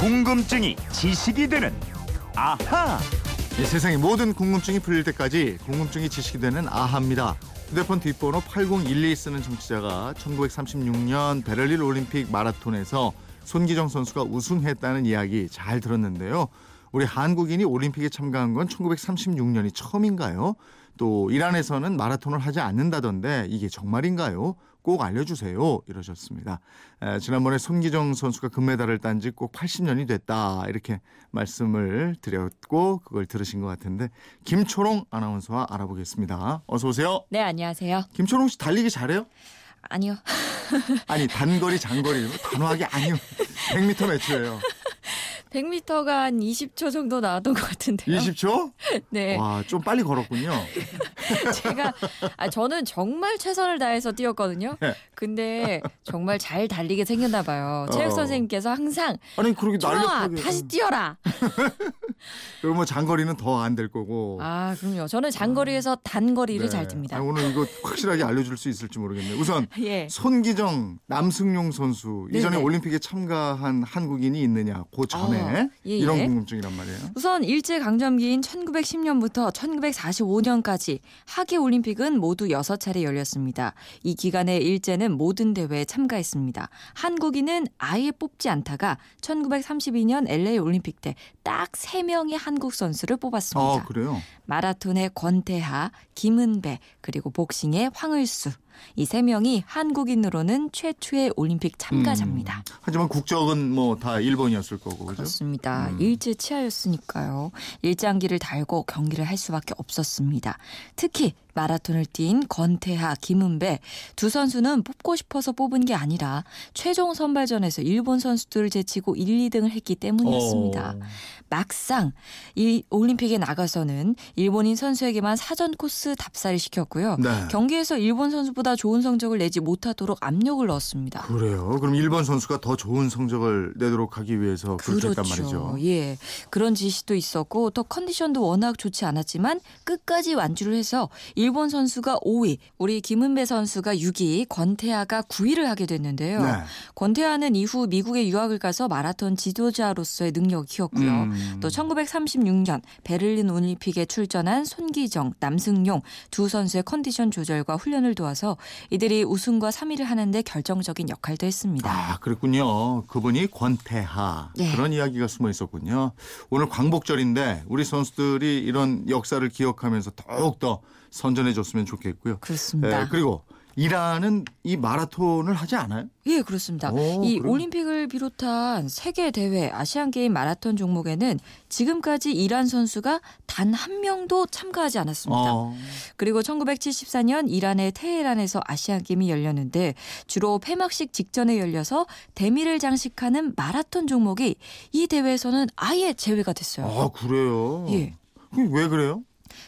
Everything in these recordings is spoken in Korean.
궁금증이 지식이 되는 아하. 이 세상의 모든 궁금증이 풀릴 때까지 궁금증이 지식이 되는 아하입니다. 휴대폰 뒷번호 8012 쓰는 정치자가 1936년 베를린 올림픽 마라톤에서 손기정 선수가 우승했다는 이야기 잘 들었는데요. 우리 한국인이 올림픽에 참가한 건 1936년이 처음인가요? 또 이란에서는 마라톤을 하지 않는다던데 이게 정말인가요? 꼭 알려주세요. 이러셨습니다. 에, 지난번에 손기정 선수가 금메달을 딴 지 꼭 80년이 됐다. 이렇게 말씀을 드렸고 그걸 들으신 것 같은데 김초롱 아나운서와 알아보겠습니다. 어서 오세요. 네, 안녕하세요. 김초롱 씨 달리기 잘해요? 아니요. 아니 단거리 장거리 단호하게 아니요. 100m 몇 초예요? 100m가 한 20초 정도 나왔던 것 같은데요. 20초? 네. 와, 좀 빨리 걸었군요. 제가 아 저는 정말 최선을 다해서 뛰었거든요. 네. 근데 정말 잘 달리게 생겼나 봐요. 체육 어. 선생님께서 항상 아니 그렇게 날렵하게 다시 뛰어라. 그리고 뭐 장거리는 더 안 될 거고. 아, 그럼요. 저는 장거리에서 단거리를 네. 잘 듭니다. 아, 오늘 이거 확실하게 알려줄 수 있을지 모르겠네요. 우선 예. 손기정, 남승용 선수 이전에 네네. 올림픽에 참가한 한국인이 있느냐 그 전에 아, 예, 이런 예. 궁금증이란 말이에요. 우선 일제 강점기인 1910년부터 1945년까지 하계 올림픽은 모두 6차례 열렸습니다. 이 기간에 일제는 모든 대회에 참가했습니다. 한국인은 아예 뽑지 않다가 1932년 LA 올림픽 때 딱 3명의 한국 선수를 뽑았습니다. 아 그래요? 마라톤의 권태하, 김은배, 그리고 복싱의 황을수. 이 세 명이 한국인으로는 최초의 올림픽 참가자입니다. 하지만 국적은 뭐 다 일본이었을 거고 그죠? 그렇습니다. 음. 일제 치하였으니까요. 일장기를 달고 경기를 할 수밖에 없었습니다. 특히 마라톤을 뛴 권태하, 김은배 두 선수는 뽑고 싶어서 뽑은 게 아니라 최종 선발전에서 일본 선수들을 제치고 1, 2등을 했기 때문이었습니다. 어. 막상 이 올림픽에 나가서는 일본인 선수에게만 사전 코스 답사를 시켰고요. 네. 경기에서 일본 선수보다 좋은 성적을 내지 못하도록 압력을 넣었습니다. 그래요. 그럼 일본 선수가 더 좋은 성적을 내도록 하기 위해서 그렇게 했단 말이죠. 예. 그런 지시도 있었고 또 컨디션도 워낙 좋지 않았지만 끝까지 완주를 해서 일본 선수가 5위, 우리 김은배 선수가 6위, 권태하가 9위를 하게 됐는데요. 네. 권태하는 이후 미국에 유학을 가서 마라톤 지도자로서의 능력을 키웠고요. 음. 또 1936년 베를린 올림픽에 출전한 손기정, 남승용 두 선수의 컨디션 조절과 훈련을 도와서 이들이 우승과 3위를 하는데 결정적인 역할도 했습니다. 아, 그랬군요. 그분이 권태하. 예. 그런 이야기가 숨어 있었군요. 오늘 광복절인데 우리 선수들이 이런 역사를 기억하면서 더욱더 선전해 줬으면 좋겠고요. 그렇습니다. 예, 그리고 이란은 이 마라톤을 하지 않아요? 예, 그렇습니다. 오, 이 그래요? 올림픽을 비롯한 세계 대회 아시안 게임 마라톤 종목에는 지금까지 이란 선수가 단 한 명도 참가하지 않았습니다. 어. 그리고 1974년 이란의 테헤란에서 아시안 게임이 열렸는데 주로 폐막식 직전에 열려서 대미를 장식하는 마라톤 종목이 이 대회에서는 아예 제외가 됐어요. 아, 그래요? 예. 왜 그래요?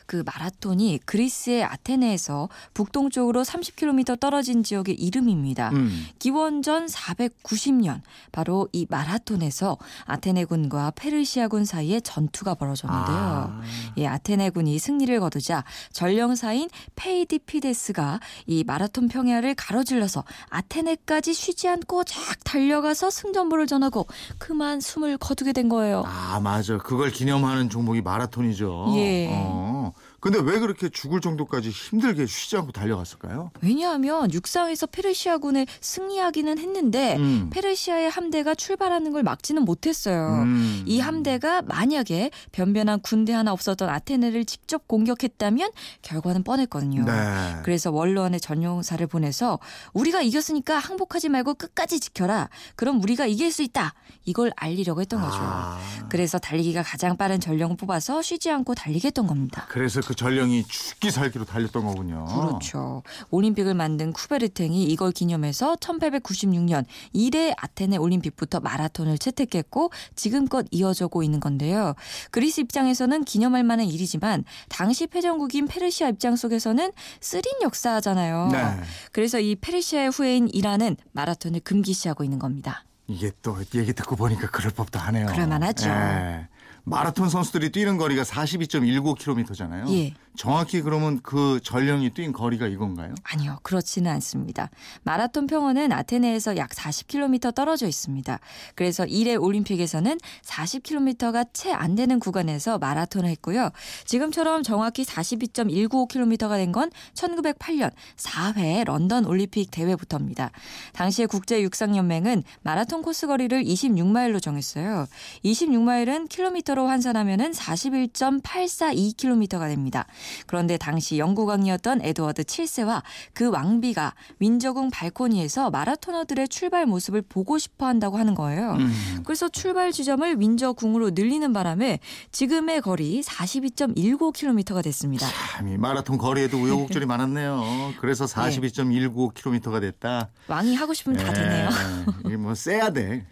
그 마라톤이 그리스의 아테네에서 북동쪽으로 30km 떨어진 지역의 이름입니다. 음. 기원전 490년 바로 이 마라톤에서 아테네군과 페르시아군 사이에 전투가 벌어졌는데요. 아. 이 아테네군이 승리를 거두자 전령사인 페이디피데스가 이 마라톤 평야를 가로질러서 아테네까지 쉬지 않고 쫙 달려가서 승전보를 전하고 그만 숨을 거두게 된 거예요. 아, 맞아. 그걸 기념하는 종목이 마라톤이죠. 예. 어. 근데 왜 그렇게 죽을 정도까지 힘들게 쉬지 않고 달려갔을까요? 왜냐하면 육상에서 페르시아군을 승리하기는 했는데 음. 페르시아의 함대가 출발하는 걸 막지는 못했어요. 음. 이 함대가 만약에 변변한 군대 하나 없었던 아테네를 직접 공격했다면 결과는 뻔했거든요. 네. 그래서 원로원의 전용사를 보내서 우리가 이겼으니까 항복하지 말고 끝까지 지켜라. 그럼 우리가 이길 수 있다. 이걸 알리려고 했던 거죠. 아. 그래서 달리기가 가장 빠른 전령을 뽑아서 쉬지 않고 달리게 했던 겁니다. 그래서 그 전령이 죽기 살기로 달렸던 거군요. 그렇죠. 올림픽을 만든 쿠베르탱이 이걸 기념해서 1896년 1회 아테네 올림픽부터 마라톤을 채택했고 지금껏 이어져고 있는 건데요. 그리스 입장에서는 기념할 만한 일이지만 당시 패전국인 페르시아 입장 속에서는 쓰린 역사잖아요. 네. 그래서 이 페르시아의 후예인 이란은 마라톤을 금기시하고 있는 겁니다. 이게 또 얘기 듣고 보니까 그럴 법도 하네요. 그럴 만하죠. 예. 마라톤 선수들이 뛰는 거리가 42.19km잖아요. 예. 정확히 그러면 그 전령이 뛴 거리가 이건가요? 아니요, 그렇지는 않습니다. 마라톤 평원은 아테네에서 약 40km 떨어져 있습니다. 그래서 1회 올림픽에서는 40km가 채 안 되는 구간에서 마라톤을 했고요. 지금처럼 정확히 42.195km가 된 건 1908년 4회 런던 올림픽 대회부터입니다. 당시에 국제 육상연맹은 마라톤 코스 거리를 26마일로 정했어요. 26마일은 킬로미터 로 환산하면 41.842km가 됩니다. 그런데 당시 영국왕이었던 에드워드 7세와 그 왕비가 윈저궁 발코니에서 마라토너들의 출발 모습을 보고 싶어 한다고 하는 거예요. 음. 그래서 출발 지점을 윈저궁으로 늘리는 바람에 지금의 거리 42.19km가 됐습니다. 참, 이 마라톤 거리에도 우여곡절이 많았네요. 그래서 42.195km가 됐다. 왕이 하고 싶으면 다 되네요. 예, 이게 뭐 세야 돼.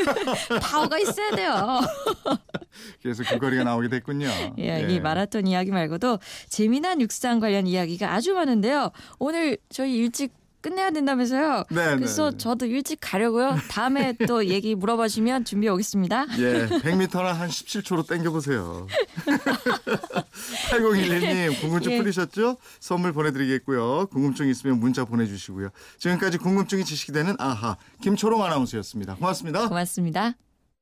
파워가 있어야 돼요. 그래서 그 거리가 나오게 됐군요. 예, 예. 이 마라톤 이야기 말고도 재미난 육상 관련 이야기가 아주 많은데요. 오늘 저희 일찍 끝내야 된다면서요. 네, 그래서 네, 네. 저도 일찍 가려고요. 다음에 또 얘기 물어봐 주시면 준비해 오겠습니다. 예, 100m나 한 17초로 땡겨보세요. 8011님, 궁금증 예. 풀리셨죠? 선물 보내드리겠고요. 궁금증 있으면 문자 보내주시고요. 지금까지 궁금증이 지식이 되는 아하, 김초롱 아나운서였습니다. 고맙습니다. 고맙습니다.